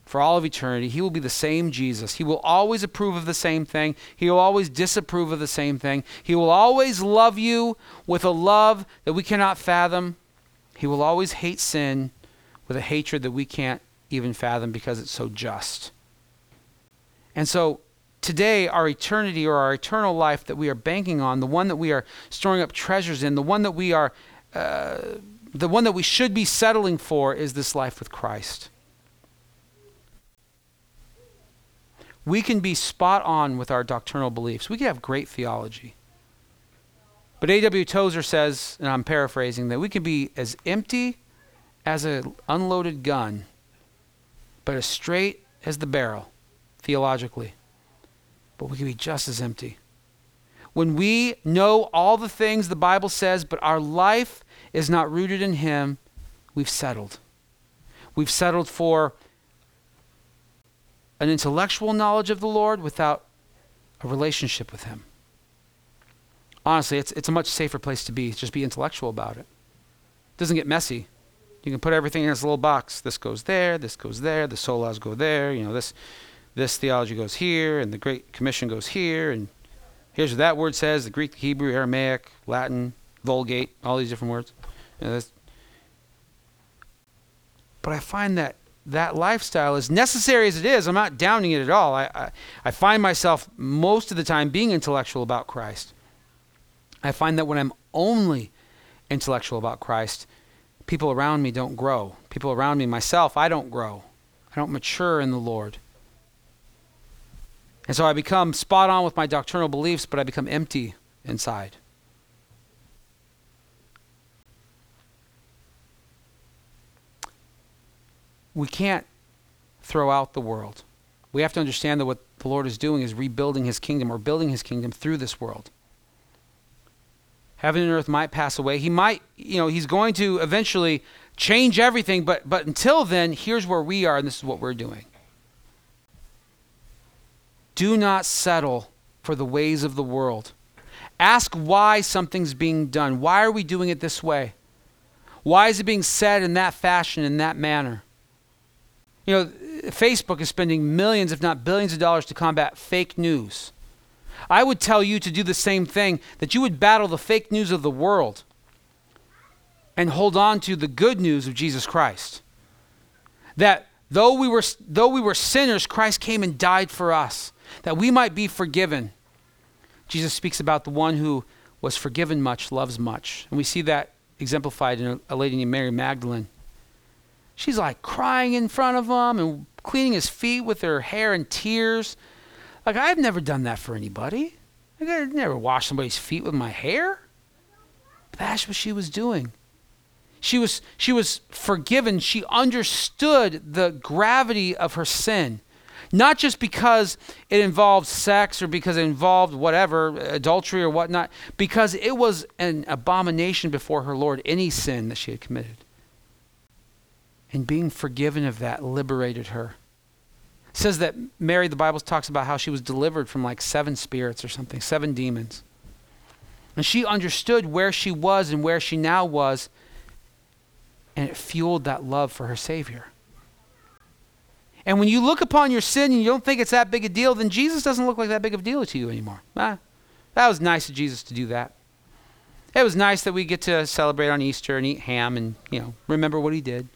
for all of eternity. He will be the same Jesus. He will always approve of the same thing. He will always disapprove of the same thing. He will always love you with a love that we cannot fathom. He will always hate sin with a hatred that we can't even fathom because it's so just. And so today our eternity or our eternal life that we are banking on, the one that we are storing up treasures in, the one that we are, uh, the one that we should be settling for is this life with Christ. We can be spot on with our doctrinal beliefs. We can have great theology. But A.W. Tozer says, and I'm paraphrasing, that we can be as empty as an unloaded gun, but as straight as the barrel, theologically but we can be just as empty. When we know all the things the Bible says, but our life is not rooted in Him, we've settled. We've settled for an intellectual knowledge of the Lord without a relationship with Him. Honestly, it's, it's a much safer place to be. Just be intellectual about it. It doesn't get messy. You can put everything in this little box. This goes there, this goes there, the solas go there, you know, this this theology goes here, and the Great Commission goes here, and here's what that word says, the Greek, Hebrew, Aramaic, Latin, Vulgate, all these different words. You know, but I find that that lifestyle, as necessary as it is, I'm not downing it at all. I, I, I find myself most of the time being intellectual about Christ. I find that when I'm only intellectual about Christ, people around me don't grow. People around me, myself, I don't grow. I don't mature in the Lord. And so I become spot on with my doctrinal beliefs, but I become empty inside. We can't throw out the world. We have to understand that what the Lord is doing is rebuilding his kingdom or building his kingdom through this world. Heaven and earth might pass away. He might, you know, he's going to eventually change everything, but but until then, here's where we are and this is what we're doing. Do not settle for the ways of the world. Ask why something's being done. Why are we doing it this way? Why is it being said in that fashion, in that manner? You know, Facebook is spending millions, if not billions of dollars to combat fake news. I would tell you to do the same thing, that you would battle the fake news of the world and hold on to the good news of Jesus Christ. That though we were, though we were sinners, Christ came and died for us that we might be forgiven. Jesus speaks about the one who was forgiven much, loves much. And we see that exemplified in a, lady named Mary Magdalene. She's like crying in front of him and cleaning his feet with her hair and tears. Like, I've never done that for anybody. I've never washed somebody's feet with my hair. But that's what she was doing. She was, she was forgiven. She understood the gravity of her sin. Not just because it involved sex or because it involved whatever, adultery or whatnot, because it was an abomination before her Lord, any sin that she had committed. And being forgiven of that liberated her. Says that Mary, the Bible talks about how she was delivered from like seven spirits or something, seven demons. And she understood where she was and where she now was, and it fueled that love for her Savior. And when you look upon your sin and you don't think it's that big a deal, then Jesus doesn't look like that big of a deal to you anymore. Ah, that was nice of Jesus to do that. It was nice that we get to celebrate on Easter and eat ham and, you know, remember what he did.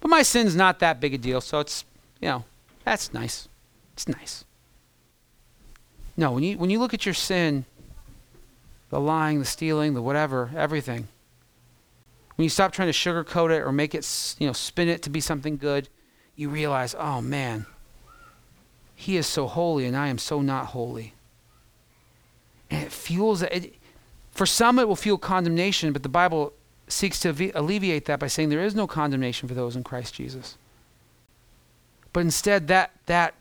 But my sin's not that big a deal, so it's, you know, that's nice. It's nice. No, when you when you look at your sin, the lying, the stealing, the whatever, everything, when you stop trying to sugarcoat it or make it, you know, spin it to be something good, you realize, oh man, he is so holy and I am so not holy. And it fuels it. For some, it will feel condemnation, but the Bible seeks to alleviate that by saying there is no condemnation for those in Christ Jesus. But instead, that, that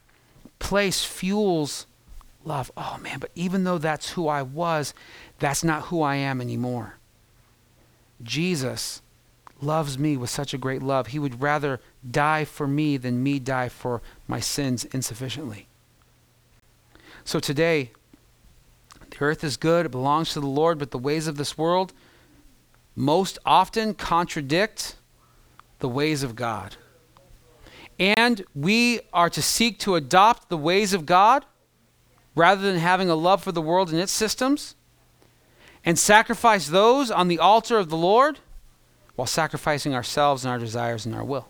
place fuels love. Oh man, but even though that's who I was, that's not who I am anymore. Jesus loves me with such a great love. He would rather die for me than me die for my sins insufficiently. So today, the earth is good, it belongs to the Lord, but the ways of this world most often contradict the ways of God. And we are to seek to adopt the ways of God rather than having a love for the world and its systems and sacrifice those on the altar of the Lord while sacrificing ourselves and our desires and our will.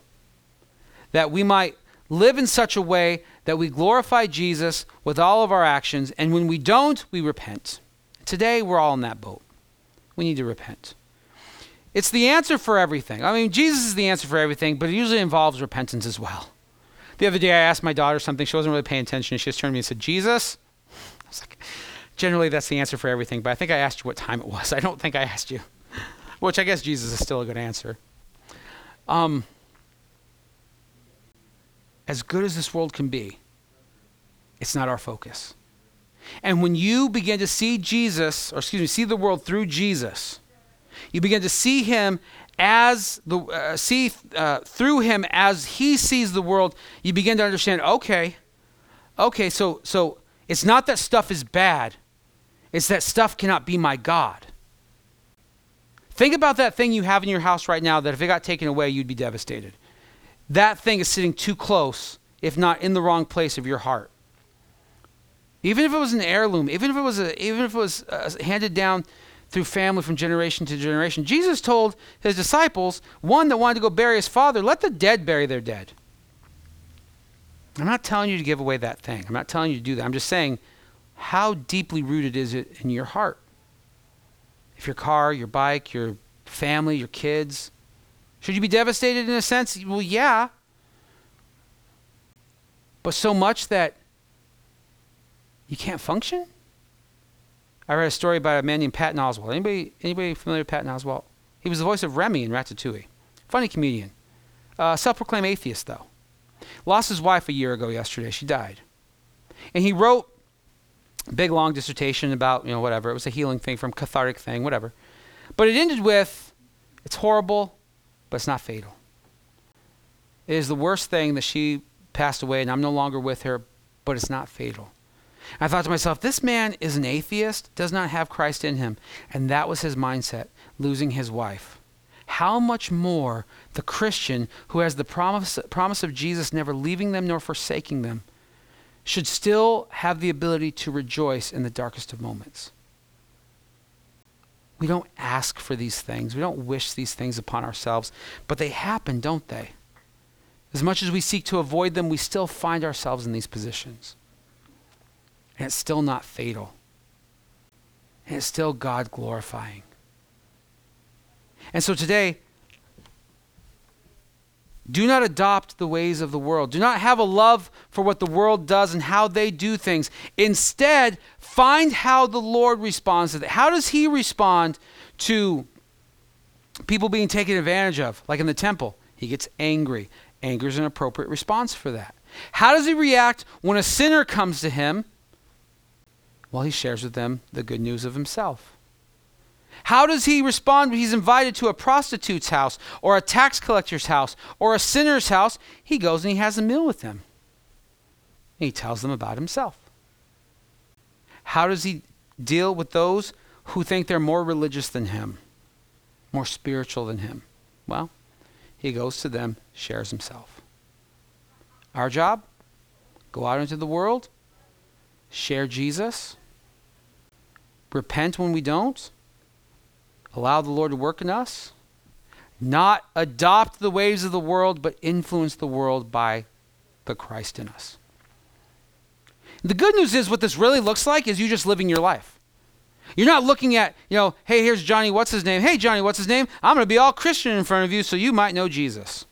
That we might live in such a way that we glorify Jesus with all of our actions, and when we don't, we repent. Today, we're all in that boat. We need to repent. It's the answer for everything. I mean, Jesus is the answer for everything, but it usually involves repentance as well. The other day, I asked my daughter something. She wasn't really paying attention. She just turned to me and said, Jesus? I was like, generally, that's the answer for everything, but I think I asked you what time it was. I don't think I asked you which I guess Jesus is still a good answer. Um, as good as this world can be, it's not our focus. And when you begin to see Jesus, or excuse me, see the world through Jesus, you begin to see him as the uh, see uh, through him as he sees the world, you begin to understand. Okay, okay, so so it's not that stuff is bad; it's that stuff cannot be my God. Think about that thing you have in your house right now. That if it got taken away, you'd be devastated. That thing is sitting too close, if not in the wrong place of your heart. Even if it was an heirloom, even if it was a, even if it was uh, handed down through family from generation to generation. Jesus told his disciples, one that wanted to go bury his father, let the dead bury their dead. I'm not telling you to give away that thing. I'm not telling you to do that. I'm just saying, how deeply rooted is it in your heart? If your car, your bike, your family, your kids, should you be devastated in a sense? Well, yeah. But so much that you can't function? I read a story about a man named Patton Oswalt. Anybody, anybody familiar with Patton Oswalt? He was the voice of Remy in Ratatouille. Funny comedian. Uh, self-proclaimed atheist, though. Lost his wife a year ago yesterday. She died. And he wrote big, long dissertation about, you know, whatever. It was a healing thing from cathartic thing, whatever. But it ended with, it's horrible, but it's not fatal. It is the worst thing that she passed away, and I'm no longer with her, but it's not fatal. I thought to myself, this man is an atheist, does not have Christ in him. And that was his mindset, losing his wife. How much more the Christian who has the promise, promise of Jesus never leaving them nor forsaking them should still have the ability to rejoice in the darkest of moments. We don't ask for these things. We don't wish these things upon ourselves, but they happen, don't they? As much as we seek to avoid them, we still find ourselves in these positions and it's still not fatal. And it's still God glorifying. And so today, do not adopt the ways of the world. Do not have a love for what the world does and how they do things. Instead, find how the Lord responds to that. How does He respond to people being taken advantage of, like in the temple? He gets angry. Anger is an appropriate response for that. How does He react when a sinner comes to Him? Well, he shares with them the good news of himself. How does he respond when he's invited to a prostitute's house or a tax collector's house or a sinner's house? He goes and he has a meal with them. He tells them about himself. How does he deal with those who think they're more religious than him, more spiritual than him? Well, he goes to them, shares himself. Our job? Go out into the world, share Jesus, repent when we don't, allow the Lord to work in us, not adopt the ways of the world, but influence the world by the Christ in us. The good news is what this really looks like is you just living your life. You're not looking at, you know, hey, here's Johnny, what's his name? Hey, Johnny, what's his name? I'm going to be all Christian in front of you so you might know Jesus.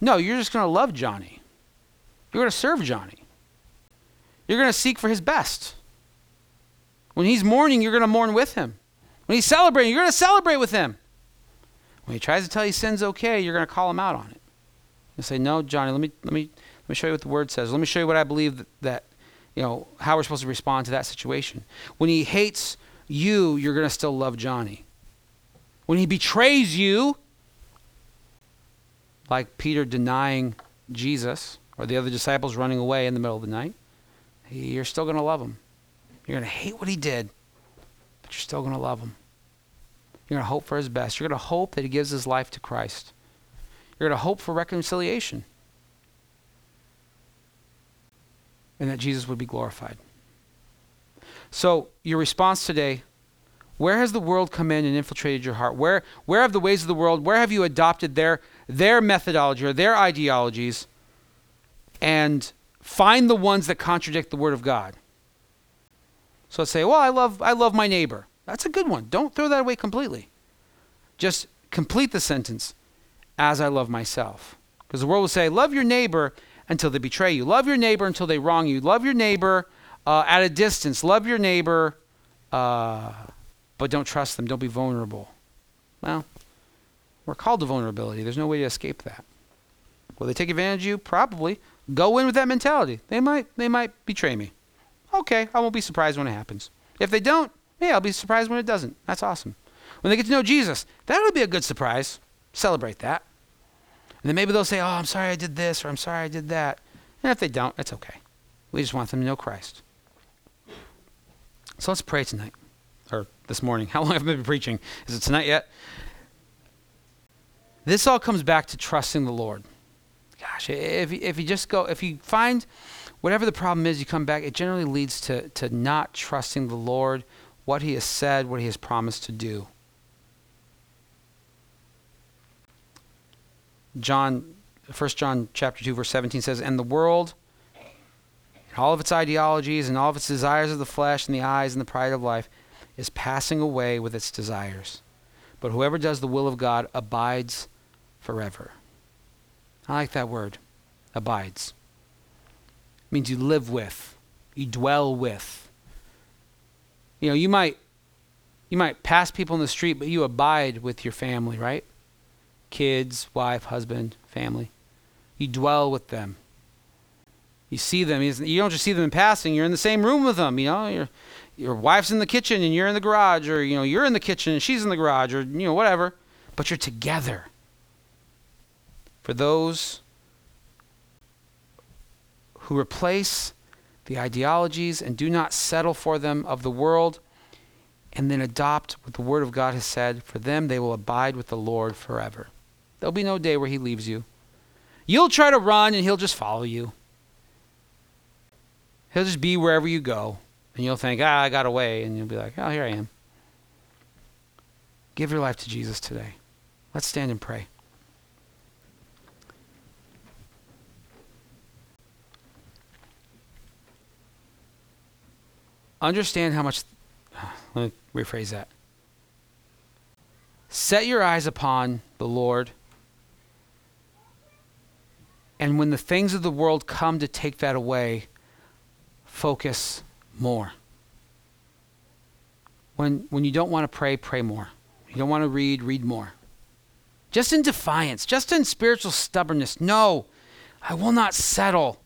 No, you're just going to love Johnny. You're going to serve Johnny. You're going to seek for his best. When he's mourning, you're going to mourn with him. When he's celebrating, you're going to celebrate with him. When he tries to tell you sin's okay, you're going to call him out on it. You say, "No, Johnny, let me let me let me show you what the word says. Let me show you what I believe that, that you know how we're supposed to respond to that situation." When he hates you, you're going to still love Johnny. When he betrays you, like Peter denying Jesus or the other disciples running away in the middle of the night, you're still going to love him. You're going to hate what he did, but you're still going to love him. You're going to hope for his best. You're going to hope that he gives his life to Christ. You're going to hope for reconciliation and that Jesus would be glorified. So, your response today where has the world come in and infiltrated your heart? Where, where have the ways of the world, where have you adopted their, their methodology or their ideologies and find the ones that contradict the Word of God? So let's say, well, I love, I love my neighbor. That's a good one. Don't throw that away completely. Just complete the sentence, as I love myself. Because the world will say, love your neighbor until they betray you. Love your neighbor until they wrong you. Love your neighbor uh, at a distance. Love your neighbor, uh, but don't trust them. Don't be vulnerable. Well, we're called to vulnerability. There's no way to escape that. Will they take advantage of you? Probably. Go in with that mentality. They might. They might betray me. Okay, I won't be surprised when it happens. If they don't, yeah, I'll be surprised when it doesn't. That's awesome. When they get to know Jesus, that'll be a good surprise. Celebrate that. And then maybe they'll say, Oh, I'm sorry I did this, or I'm sorry I did that. And if they don't, it's okay. We just want them to know Christ. So let's pray tonight, or this morning. How long have I been preaching? Is it tonight yet? This all comes back to trusting the Lord. Gosh, if, if you just go, if you find whatever the problem is, you come back, it generally leads to, to not trusting the Lord, what He has said, what He has promised to do. John, 1 John chapter 2, verse 17 says, And the world, and all of its ideologies, and all of its desires of the flesh, and the eyes, and the pride of life, is passing away with its desires. But whoever does the will of God abides forever. I like that word, abides. It means you live with, you dwell with. You know, you might you might pass people in the street, but you abide with your family, right? Kids, wife, husband, family. You dwell with them. You see them. You don't just see them in passing. You're in the same room with them. You know, your your wife's in the kitchen and you're in the garage, or you know, you're in the kitchen and she's in the garage, or you know, whatever. But you're together for those who replace the ideologies and do not settle for them of the world and then adopt what the Word of God has said, for them they will abide with the Lord forever. There'll be no day where He leaves you. You'll try to run and He'll just follow you. He'll just be wherever you go. And you'll think, ah, I got away. And you'll be like, oh, here I am. Give your life to Jesus today. Let's stand and pray. Understand how much. Let me rephrase that. Set your eyes upon the Lord. And when the things of the world come to take that away, focus more. When, when you don't want to pray, pray more. You don't want to read, read more. Just in defiance, just in spiritual stubbornness. No, I will not settle.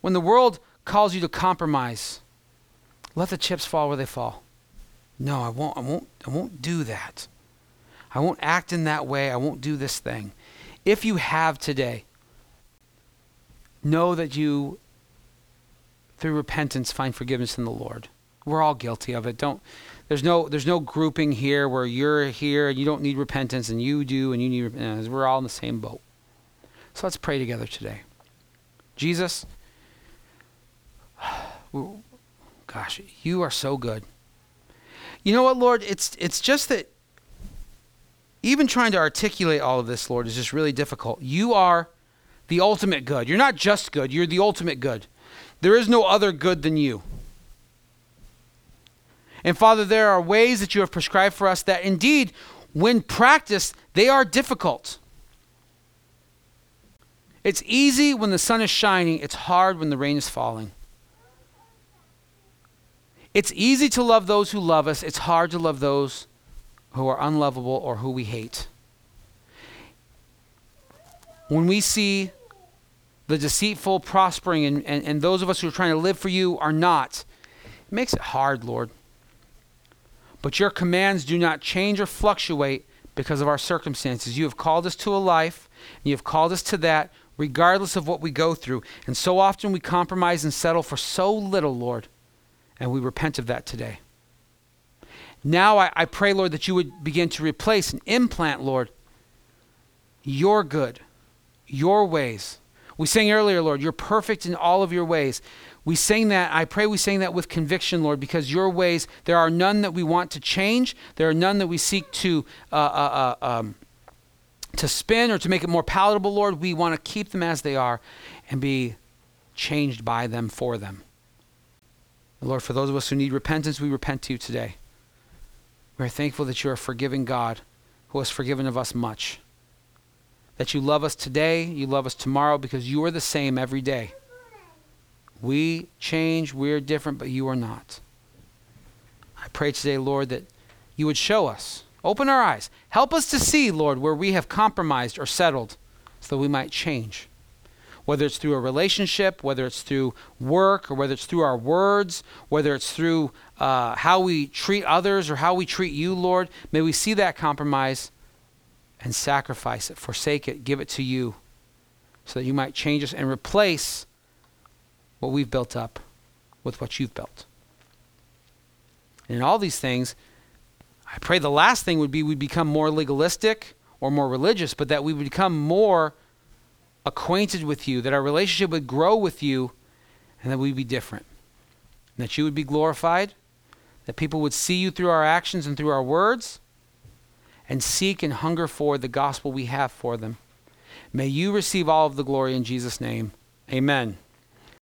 When the world calls you to compromise, let the chips fall where they fall. No, I won't I won't I won't do that. I won't act in that way. I won't do this thing. If you have today, know that you through repentance find forgiveness in the Lord. We're all guilty of it. Don't there's no there's no grouping here where you're here and you don't need repentance and you do and you need repentance. We're all in the same boat. So let's pray together today. Jesus, Gosh, you are so good. You know what, Lord? It's it's just that even trying to articulate all of this, Lord, is just really difficult. You are the ultimate good. You're not just good, you're the ultimate good. There is no other good than you. And Father, there are ways that you have prescribed for us that indeed, when practiced, they are difficult. It's easy when the sun is shining, it's hard when the rain is falling. It's easy to love those who love us, it's hard to love those who are unlovable or who we hate. When we see the deceitful prospering and, and, and those of us who are trying to live for you are not, it makes it hard, Lord. But your commands do not change or fluctuate because of our circumstances. You have called us to a life, and you have called us to that regardless of what we go through. And so often we compromise and settle for so little, Lord. And we repent of that today. Now I, I pray, Lord, that you would begin to replace and implant, Lord, your good, your ways. We sang earlier, Lord, you're perfect in all of your ways. We sing that, I pray we sing that with conviction, Lord, because your ways, there are none that we want to change. There are none that we seek to, uh, uh, uh, um, to spin or to make it more palatable, Lord. We want to keep them as they are and be changed by them for them. Lord, for those of us who need repentance, we repent to you today. We are thankful that you are a forgiving God who has forgiven of us much. That you love us today, you love us tomorrow because you are the same every day. We change, we're different, but you are not. I pray today, Lord, that you would show us, open our eyes, help us to see, Lord, where we have compromised or settled so that we might change whether it's through a relationship, whether it's through work, or whether it's through our words, whether it's through uh, how we treat others or how we treat you, Lord. May we see that compromise and sacrifice it, forsake it, give it to you so that you might change us and replace what we've built up with what you've built. And in all these things, I pray the last thing would be we become more legalistic or more religious, but that we would become more acquainted with you, that our relationship would grow with you, and that we'd be different. And that you would be glorified, that people would see you through our actions and through our words, and seek and hunger for the gospel we have for them. May you receive all of the glory in Jesus' name. Amen.